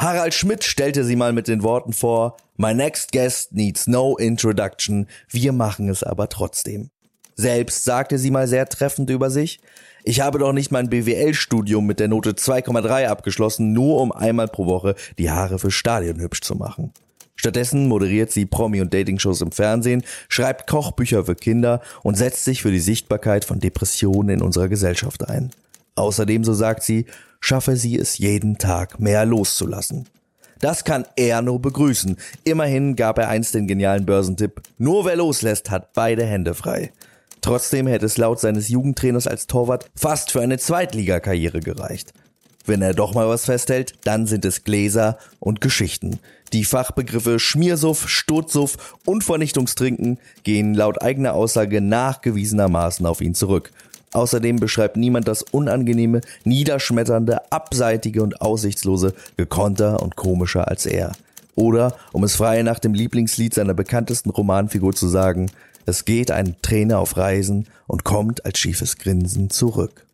Harald Schmidt stellte sie mal mit den Worten vor, My next guest needs no introduction, wir machen es aber trotzdem. Selbst sagte sie mal sehr treffend über sich, ich habe doch nicht mein BWL-Studium mit der Note 2,3 abgeschlossen, nur um einmal pro Woche die Haare für Stadion hübsch zu machen. Stattdessen moderiert sie Promi- und Dating-Shows im Fernsehen, schreibt Kochbücher für Kinder und setzt sich für die Sichtbarkeit von Depressionen in unserer Gesellschaft ein. Außerdem, so sagt sie, schaffe sie es jeden Tag mehr loszulassen. Das kann er nur begrüßen. Immerhin gab er einst den genialen Börsentipp, nur wer loslässt, hat beide Hände frei. Trotzdem hätte es laut seines Jugendtrainers als Torwart fast für eine Zweitligakarriere gereicht. Wenn er doch mal was festhält, dann sind es Gläser und Geschichten. Die Fachbegriffe Schmiersuff, Sturzsuff und Vernichtungstrinken gehen laut eigener Aussage nachgewiesenermaßen auf ihn zurück. Außerdem beschreibt niemand das unangenehme, niederschmetternde, abseitige und aussichtslose gekonter und komischer als er. Oder, um es frei nach dem Lieblingslied seiner bekanntesten Romanfigur zu sagen, es geht ein Trainer auf Reisen und kommt als schiefes Grinsen zurück.